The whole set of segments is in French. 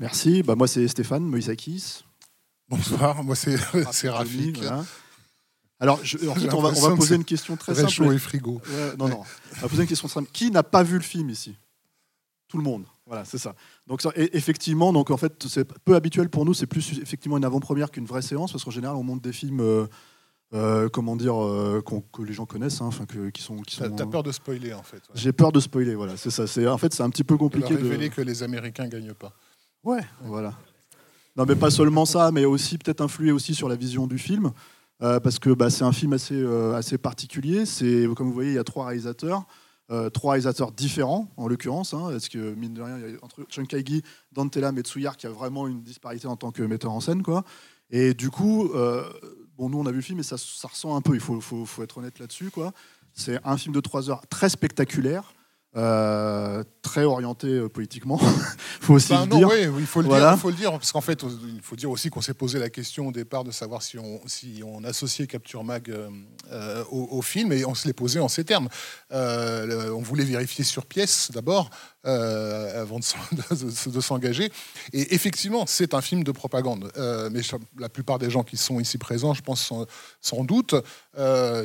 Merci. Bah, moi, c'est Stéphane Moïsakis. Bonsoir, moi c'est c'est Rafik. Voilà. Alors, je- ensuite, on va, on va poser une question très Réchaud simple. et frigo. Ouais, non, non. On va poser une question simple. Qui n'a pas vu le film ici? Tout le monde. Voilà, c'est ça. Donc, ça- et- effectivement, donc en fait, c'est peu habituel pour nous. C'est plus effectivement une avant-première qu'une vraie séance, parce qu'en général, on monte des films, euh, euh, comment dire, euh, que les gens connaissent, hein, enfin, que- qui sont, qui sont. t'as peur de spoiler en fait. ouais. J'ai peur de spoiler. Voilà, c'est ça. C'est en fait, c'est un petit peu De leur compliqué de. révéler que les Américains gagnent pas. Ouais, voilà. Non, mais pas seulement ça, mais aussi peut-être influer aussi sur la vision du film, euh, parce que bah, c'est un film assez, euh, assez particulier. C'est comme vous voyez, il y a trois réalisateurs, euh, trois réalisateurs différents en l'occurrence. Hein, parce que mine de rien, il y a entre Chung Kaigi, Dante Lam et Tsuyar qui a vraiment une disparité en tant que metteur en scène, quoi. Et du coup, bon, nous on a vu le film et ça, ça ressent un peu. Il faut, faut, faut être honnête là-dessus, quoi. C'est un film de trois heures très spectaculaire. Euh, très orienté euh, politiquement, faut aussi Ben le non, dire. oui, il faut le Voilà. dire, il faut le dire, parce qu'en fait, il faut dire aussi qu'on s'est posé la question au départ de savoir si on, si on associait Capture Mag euh, au, au film, et on se l'est posé en ces termes. Le- on voulait vérifier sur pièce d'abord, avant de, s'en- de- de s'engager. Et effectivement, c'est un film de propagande. Mais la plupart des gens qui sont ici présents, je pense sans, sans doute,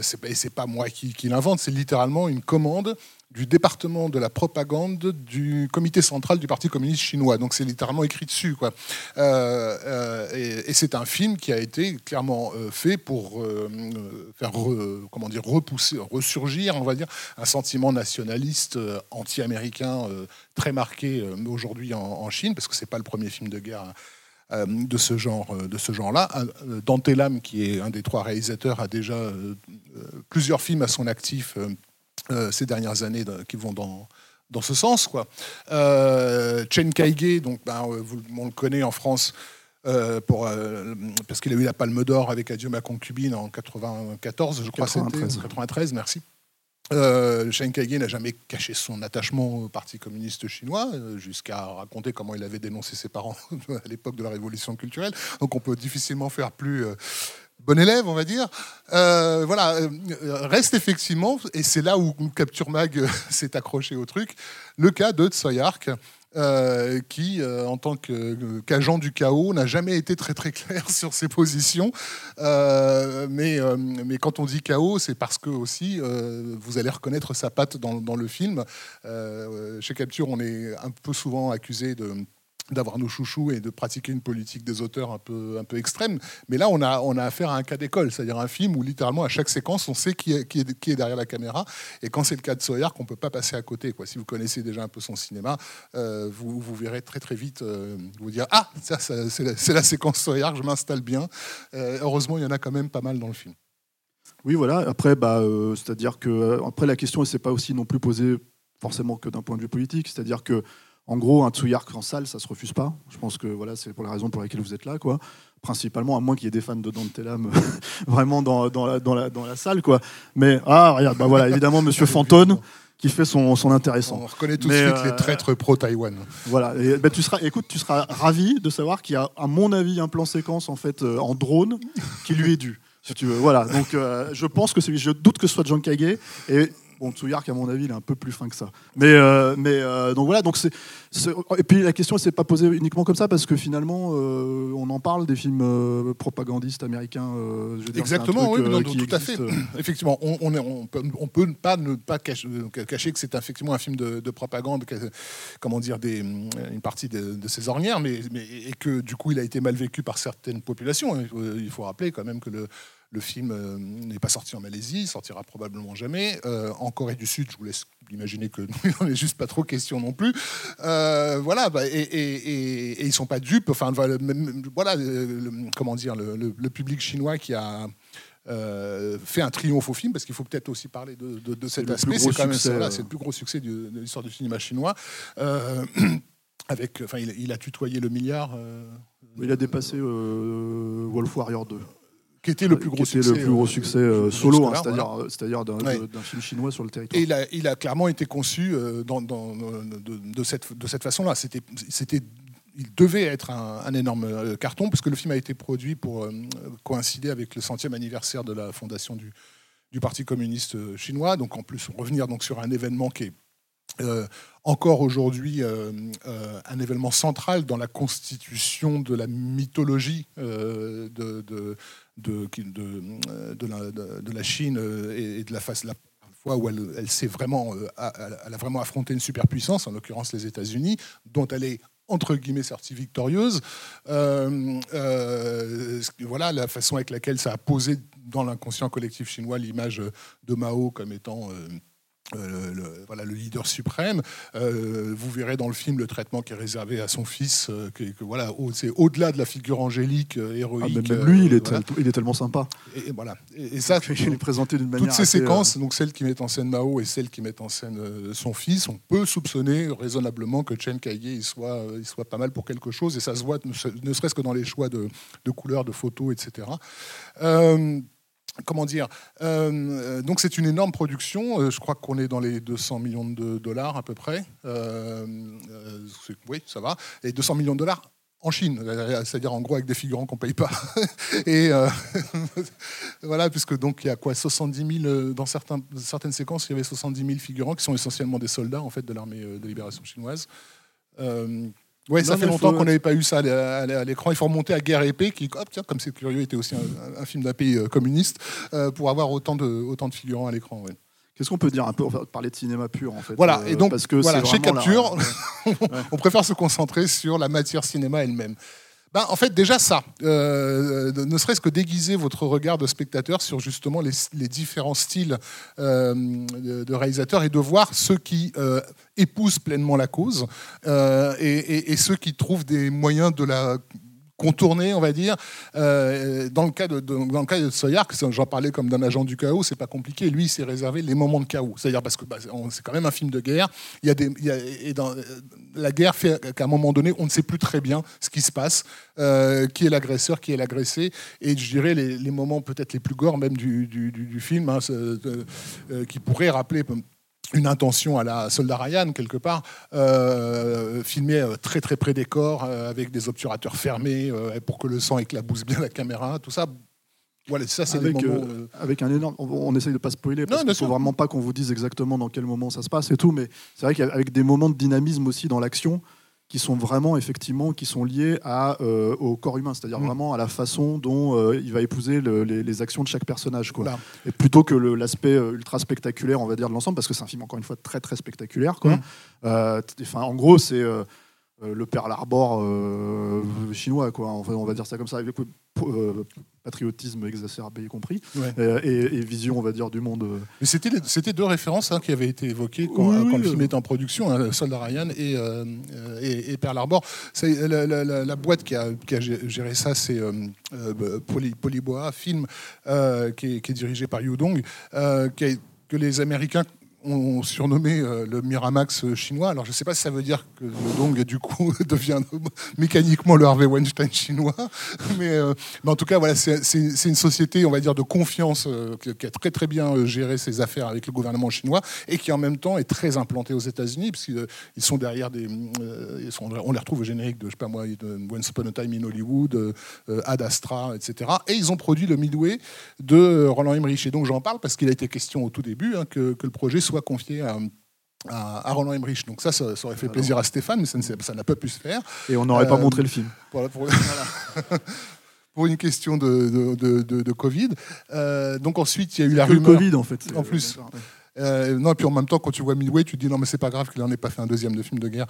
c'est pas, pas moi qui, qui l'invente, c'est littéralement une commande du département de la propagande du comité central du Parti communiste chinois. Donc c'est littéralement écrit dessus. Quoi. Euh, euh, et c'est un film qui a été clairement euh, fait pour faire re- comment dire, repousser, ressurgir, on va dire, un sentiment nationaliste anti-américain très marqué aujourd'hui en, Chine, parce que c'est pas le premier film de guerre. de ce genre de ce genre-là. Euh, Dante Lam, qui est un des trois réalisateurs, a déjà plusieurs films à son actif ces dernières années de- qui vont dans, dans ce sens. Quoi. Euh, Chen Kaige, donc, ben, euh, on le connaît en France euh, pour, euh, parce qu'il a eu la Palme d'Or avec Adieu ma concubine en 94, je crois 93. c'était 93, merci. Euh, Chen Kaige n'a jamais caché son attachement au Parti communiste chinois, euh, jusqu'à raconter comment il avait dénoncé ses parents à l'époque de la révolution culturelle. Donc on peut difficilement faire plus euh, bon élève, on va dire. Euh, voilà, euh, reste effectivement, et c'est là où Capture Mag euh, s'est accroché au truc, le cas de Tsoyark. qui, en tant qu'agent du chaos, n'a jamais été très très clair sur ses positions. Mais, mais quand on dit chaos, c'est parce que aussi vous allez reconnaître sa patte dans, dans le film. Chez Capture, on est un peu souvent accusé de d'avoir nos chouchous et de pratiquer une politique des auteurs un peu, un peu extrême. Mais là, on a, on a affaire à un cas d'école, c'est-à-dire un film où littéralement, à chaque séquence, on sait qui est, qui est, derrière la caméra. Et quand c'est le cas de Sawyer, qu'on ne peut pas passer à côté. Quoi. Si vous connaissez déjà un peu son cinéma, euh, vous, vous verrez très très vite euh, vous dire Ah, ça, c'est la, la séquence Sawyer, je m'installe bien. Euh, heureusement, il y en a quand même pas mal dans le film. Oui, voilà. Après, bah, c'est-à-dire que après la question, elle s'est pas aussi non plus posée forcément que d'un point de vue politique. C'est-à-dire que, en gros, un Tsuyark en salle, ça se refuse pas. Je pense que voilà, c'est pour la raison pour laquelle vous êtes là, quoi. Principalement, à moins qu'il y ait des fans de Dante Lam vraiment dans, dans, la, dans, la, dans la salle, quoi. Mais ah, regarde, bah voilà, évidemment, Monsieur Fantone qui fait son, son intéressant. On reconnaît tout Mais, de suite euh, les traîtres pro-Taïwan. Voilà. Et, bah, tu seras, écoute, tu seras ravi de savoir qu'il y a, à mon avis, un plan séquence en fait euh, en drone qui lui est dû. Si tu veux. Voilà. Donc, euh, je pense que je doute que ce soit John Kage. Et bon, Tsuyark, à mon avis, il est un peu plus fin que ça. Mais, euh, mais euh, donc voilà. Donc c'est, c'est- et puis la question, ne s'est pas posée uniquement comme ça parce que finalement, euh, on en parle des films propagandistes américains. je veux dire, c'est un Exactement, truc, oui, non, qui tout à fait. Effectivement, on, on, est- on peut, on peut pas ne pas cacher, cacher que c'est effectivement un film de, de propagande, comment dire, des, une partie de, de ses ornières, mais, mais- et que du coup il a été mal vécu par certaines populations. Il faut, il faut rappeler quand même que le, le film euh, n'est pas sorti en Malaisie, il sortira probablement jamais. Euh, en Corée du Sud, je vous laisse imaginer que il n'en est juste pas trop question non plus. Euh, voilà, bah, et, et, et- et ils sont pas dupes. Enfin, voilà, le- comment dire, le, le- le public chinois qui a fait un triomphe au film, parce qu'il faut peut-être aussi parler de, cet aspect. C'est quand même c'est le plus gros succès de, l'histoire du cinéma chinois. avec, enfin, il, a tutoyé le milliard. il a dépassé Wolf Warrior 2 qui était le plus gros succès, le plus gros succès solo, hein, c'est-à-dire d'un film chinois sur le territoire. Et il a, il a clairement été conçu dans, dans, de, cette, de cette façon-là. C'était il devait être un, énorme euh, carton, parce que le film a été produit pour euh, coïncider avec le centième anniversaire de la fondation du, du, Parti communiste euh, chinois. Donc en plus, revenir donc sur un événement qui est encore aujourd'hui un événement central dans la constitution de la mythologie de, de, de, la, de, la, Chine et de la face, la fois où elle, elle, s'est vraiment, elle a vraiment affronté une superpuissance, en l'occurrence les États-Unis, dont elle est entre guillemets sortie victorieuse. Euh, euh, voilà la façon avec laquelle ça a posé dans l'inconscient collectif chinois l'image de Mao comme étant euh, le, voilà, le leader suprême. Euh, vous verrez dans le film le traitement qui est réservé à son fils, euh, que, voilà, c'est au-delà de la figure angélique, héroïque. Ah, même lui, il, est il est tellement sympa. Et, voilà. Et, ça, je l'ai présenté d'une manière. Toutes ces séquences, donc celle qui met en scène Mao et celle qui met en scène son fils, on peut soupçonner raisonnablement que Chen Kaye il soit, il soit pas mal pour quelque chose, et ça se voit ne, serait-ce que dans les choix de, de couleurs, de photos, etc comment dire euh, Donc c'est une énorme production. Euh, je crois qu'on est dans les 200 millions de dollars à peu près. Euh, oui, ça va. Et 200 millions de dollars en Chine, c'est-à-dire en gros avec des figurants qu'on paye pas. et voilà, puisque donc il y a quoi 70 000 dans certaines séquences, il y avait 70 000 figurants qui sont essentiellement des soldats en fait de l'armée de libération chinoise. Oui, ça fait longtemps qu'on n'avait pas eu ça à l'écran. Il faut remonter à Guerre épée, qui, hop, tiens, comme c'est curieux, était aussi un, film d'un pays euh, communiste, euh, pour avoir autant de, autant de figurants à l'écran. Qu'est-ce qu'on peut dire un peu On va parler de cinéma pur, en fait. Voilà, et euh, donc, parce que voilà, chez Capture, on préfère se concentrer sur la matière cinéma elle-même. Ben, en fait, déjà ça, euh, ne serait-ce que déguiser votre regard de spectateur sur justement les, différents styles euh, de, réalisateurs et de voir ceux qui euh, épousent pleinement la cause et, et, ceux qui trouvent des moyens de la contourné, on va dire. Euh, dans, le cas de, dans le cas de j'en parlais comme d'un agent du chaos, c'est pas compliqué. Lui, il s'est réservé les moments de chaos. C'est-à-dire parce que bah, c'est quand même un film de guerre. Il y a des, et dans, euh, la guerre fait qu'à un moment donné, on ne sait plus très bien ce qui se passe, euh, qui est l'agresseur, qui est l'agressé. Et je dirais les, moments peut-être les plus gore même du, du, film, hein, qui pourraient rappeler une intention à la Soldat Ryan, quelque part, euh, filmé euh, très très près des corps, euh, avec des obturateurs fermés, pour que le sang éclabousse bien la caméra, tout ça. Voilà, ça c'est avec, avec un énorme. On, essaye de pas spoiler parce qu'il faut vraiment pas qu'on vous dise exactement dans quel moment ça se passe et tout, mais c'est vrai qu'avec des moments de dynamisme aussi dans l'action, qui sont vraiment effectivement qui sont liés à, euh, au corps humain, c'est-à-dire mm. vraiment à la façon dont euh, il va épouser les, actions de chaque personnage, quoi. Et plutôt que l'aspect euh, ultra spectaculaire, on va dire de l'ensemble, parce que c'est un film encore une fois très très spectaculaire, quoi. Mm. Enfin, en gros, c'est le Pearl Harbor chinois, quoi. On va, on va dire ça comme ça. Avec, patriotisme exacerbé y compris, euh, et, vision, on va dire, du monde. Euh. Mais c'était, c'était deux références hein, qui avaient été évoquées quand, le film était en production, hein, Soldat Ryan et, euh, et, Pearl Harbor. C'est, la, boîte qui a, qui a, géré ça, c'est Poly, Polyboa Film, qui est, qui, est, dirigé par Yu Dong, qui que les Américains ont surnommé euh, le Miramax euh, chinois. Alors je ne sais pas si ça veut dire que le Dong du coup devient mécaniquement le Harvey Weinstein chinois, mais, euh, mais en tout cas voilà, c'est une société on va dire de confiance qui, a très très bien géré ses affaires avec le gouvernement chinois et qui en même temps est très implantée aux États-Unis puisqu'ils ils sont derrière des, on les retrouve au générique de je sais pas moi de Once Upon a Time in Hollywood, Ad Astra, etc. Et ils ont produit le Midway de Roland Emmerich et donc j'en parle parce qu'il a été question au tout début hein, que, que le projet soit confié à, à, Roland Emmerich. Donc ça, ça, aurait fait plaisir à Stéphane, mais ça n'a pas pu se faire. Et on n'aurait pas euh, montré le film. Voilà, pour, pour une question de, de, de, Covid. Euh, donc ensuite, il y a eu la rumeur. Le Covid, en fait. En plus. Euh, non, et puis en même temps, quand tu vois Midway, tu te dis non, mais c'est pas grave qu'il n'en ait pas fait un deuxième de film de guerre.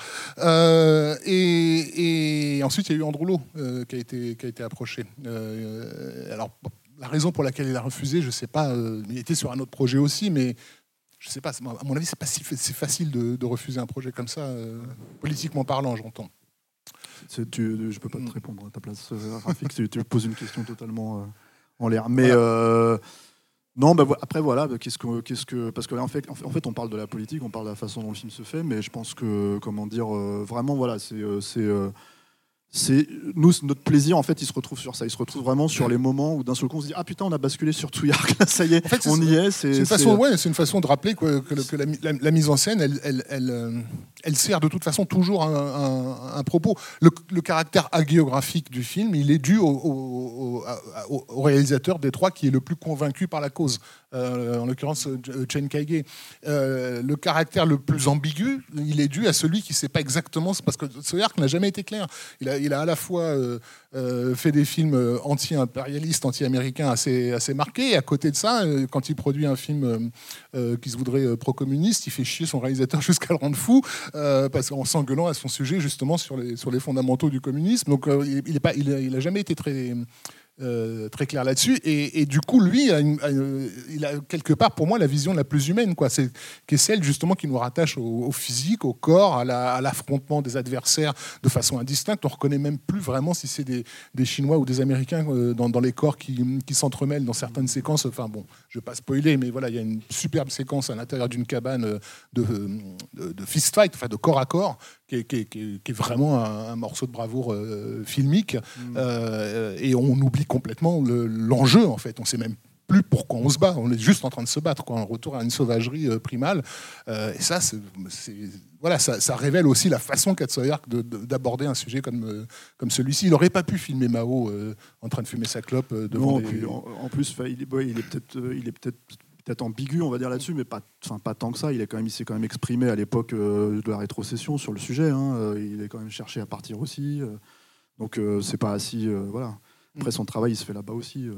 et, et, ensuite, il y a eu Androulo qui, a été, qui a été approché. alors, la raison pour laquelle il a refusé, je sais pas. il était sur un autre projet aussi, mais je sais pas, à mon avis, c'est pas si facile de, refuser un projet comme ça, euh, politiquement parlant, j'entends. Tu, je peux pas te répondre à ta place, euh, Rafik. tu, tu poses une question totalement. Euh, en l'air. Mais non, bah, après voilà, bah, qu'est-ce que, qu'est-ce que, parce que là, en fait, en fait, on parle de la politique, on parle de la façon dont le film se fait, mais je pense que, comment dire, vraiment, voilà, c'est, c'est, nous, notre plaisir, en fait, il se retrouve sur ça. Il se retrouve vraiment sur les moments où d'un seul coup, on se dit, ah putain, on a basculé sur Touillard, là, ça y est, En fait, c'est- on y est. C'est, une, façon, ouais, c'est une façon de rappeler que, la, mi- la- la mise en scène, elle, elle, elle, euh, elle sert de toute façon toujours un, un- un propos. Le, le caractère hagiographique du film, il est dû au- au réalisateur des trois qui est le plus convaincu par la cause. Euh, en l'occurrence, euh, Chen Kaige. Euh, le caractère le plus ambigu, il est dû à celui qui ne sait pas exactement, parce que Soyark n'a jamais été clair. Il a, à la fois fait des films anti-impérialistes, anti-américains assez, marqués, et à côté de ça, quand il produit un film qui se voudrait pro-communiste, il fait chier son réalisateur jusqu'à le rendre fou, parce qu'en s'engueulant à son sujet justement sur les, fondamentaux du communisme. Donc il, il est pas, il, a, il a jamais été très euh, très clair là-dessus. Et, du coup, lui, il a quelque part, pour moi, la vision la plus humaine, quoi. C'est qui est celle justement qui nous rattache au, physique, au corps, à la- à l'affrontement des adversaires de façon indistincte. On reconnaît même plus vraiment si c'est des, Chinois ou des Américains euh, dans, les corps qui, qui s'entremêlent dans certaines séquences. Enfin bon, je vais pas spoiler, mais voilà, il y a une superbe séquence à l'intérieur d'une cabane euh, de, de, de fist fight, enfin de corps à corps, qui est, qui est- qui est- qui est vraiment un, un morceau de bravoure euh, filmique. Euh, et on oublie complètement le- l'enjeu, en fait. On sait même plus pourquoi on se bat. On est juste en train de se battre, quoi. On retourne à une sauvagerie euh, primale. Et ça, c'est- voilà, ça, ça révèle aussi la façon qu'a de- de- d'aborder un sujet comme, comme celui-ci. Il n'aurait pas pu filmer Mao en train de fumer sa clope devant Non, des- puis en, en plus, il est, ouais, il est peut-être, peut-être, ambigu, on va dire là-dessus, mais pas, enfin, pas tant que ça. Il est quand même, il s'est quand même exprimé à l'époque euh, de la rétrocession sur le sujet. hein. Euh, Il est quand même cherché à partir aussi. euh. donc euh, c'est pas assis, voilà. Après son travail, il se fait là-bas aussi.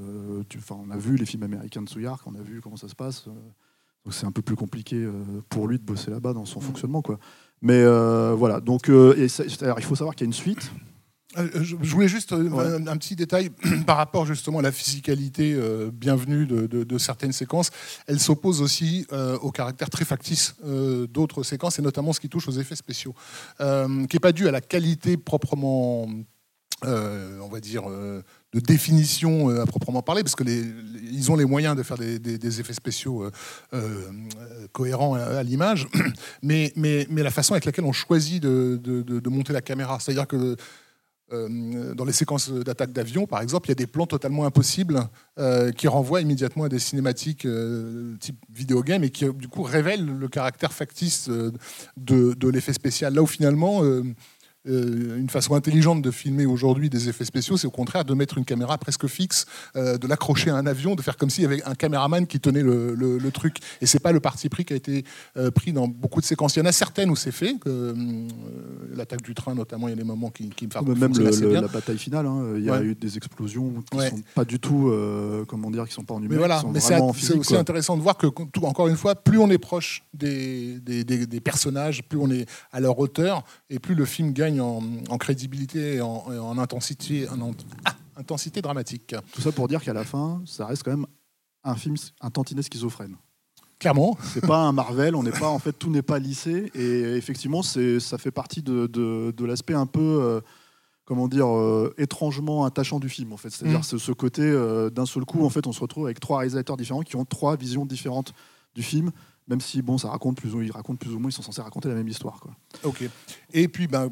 tu- on a vu les films américains de Tsuyark, on a vu comment ça se passe. donc c'est un peu plus compliqué pour lui de bosser là-bas dans son fonctionnement, quoi. Mais voilà. Donc, et ça- alors, il faut savoir qu'il y a une suite. Euh, Je, je voulais juste euh, Ouais. un, un petit détail par rapport justement à la physicalité euh, bienvenue de, de- de certaines séquences. Elle s'oppose aussi euh, au caractère très factice euh, d'autres séquences et notamment ce qui touche aux effets spéciaux, euh, qui n'est pas dû à la qualité proprement, euh, on va dire, euh, de définition euh, à proprement parler, parce que les, ils ont les moyens de faire des, des- des effets spéciaux euh, euh, cohérents à, à l'image, mais, mais, mais la façon avec laquelle on choisit de- de monter la caméra, c'est-à-dire que euh, dans les séquences d'attaque d'avion, par exemple, il y a des plans totalement impossibles euh, qui renvoient immédiatement à des cinématiques euh, type vidéogame et qui, du coup, révèlent le caractère factice euh, de, de l'effet spécial. Là où finalement, euh, une façon intelligente de filmer aujourd'hui des effets spéciaux, c'est au contraire de mettre une caméra presque fixe, euh, de l'accrocher à un avion, de faire comme s'il y avait un caméraman qui tenait le, le- le truc. Et c'est pas le parti pris qui a été euh, pris dans beaucoup de séquences. Il y en a certaines où c'est fait. que, L'attaque du train, notamment, il y a des moments qui, qui me font Même le- assez bien. la bataille finale, hein, il y a Ouais. eu des explosions qui Ouais. sont pas du tout, comment dire, qui sont pas en Mais numérique, voilà, mais c'est en c'est aussi quoi. intéressant de voir que, tout- encore une fois, plus on est proche des, des, des- des personnages, plus on est à leur hauteur, et plus le film gagne en, en crédibilité et en, et en intensité, en, ah, intensité dramatique. Tout ça pour dire qu'à la fin, ça reste quand même un film, un tantinet schizophrène. Clairement. C'est pas un Marvel, on n'est pas, en fait, tout n'est pas lissé, et effectivement, ça fait partie de, de, de l'aspect un peu, euh, comment dire, euh, étrangement attachant du film, en fait. C'est-à-dire Mm. ce, ce côté, euh, d'un seul coup, en fait, on se retrouve avec trois réalisateurs différents qui ont trois visions différentes du film, même si, bon, ça raconte plus ou ils racontent plus ou moins, ils sont censés raconter la même histoire, quoi. Ok. Et puis, ben,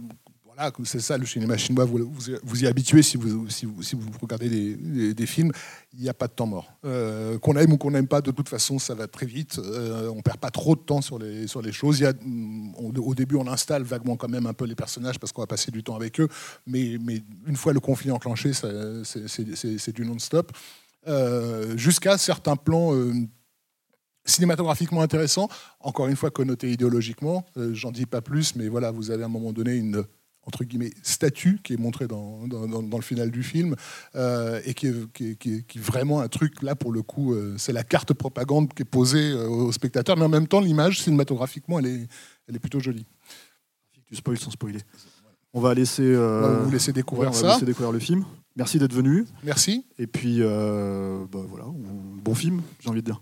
voilà, c'est ça le cinéma chinois, vous vous, y habituez si vous, si vous, regardez des, films, il n'y a pas de temps mort. Euh, qu'on aime ou qu'on n'aime pas, de toute façon, ça va très vite. Euh, on perd pas trop de temps sur les, sur les choses. Au début, on installe vaguement quand même un peu les personnages parce qu'on va passer du temps avec eux, mais, mais une fois le conflit enclenché, c'est- du non-stop. Euh, Jusqu'à certains plans. cinématographiquement intéressants, encore une fois connotés idéologiquement, j'en dis pas plus, mais voilà, vous avez à un moment donné une entre guillemets statue qui est montrée dans, dans, le final du film euh, et qui est, qui, est, qui est- qui est vraiment un truc là pour le coup euh, c'est la carte propagande qui est posée euh, aux spectateurs mais en même temps l'image cinématographiquement elle est, elle est plutôt jolie Tu spoil sans spoiler. On va laisser, euh, On va vous laisser ouais, découvrir on va ça. laisser découvrir le film. Merci d'être venu. merci Et puis, bah, voilà, on- bon film, j'ai envie de dire.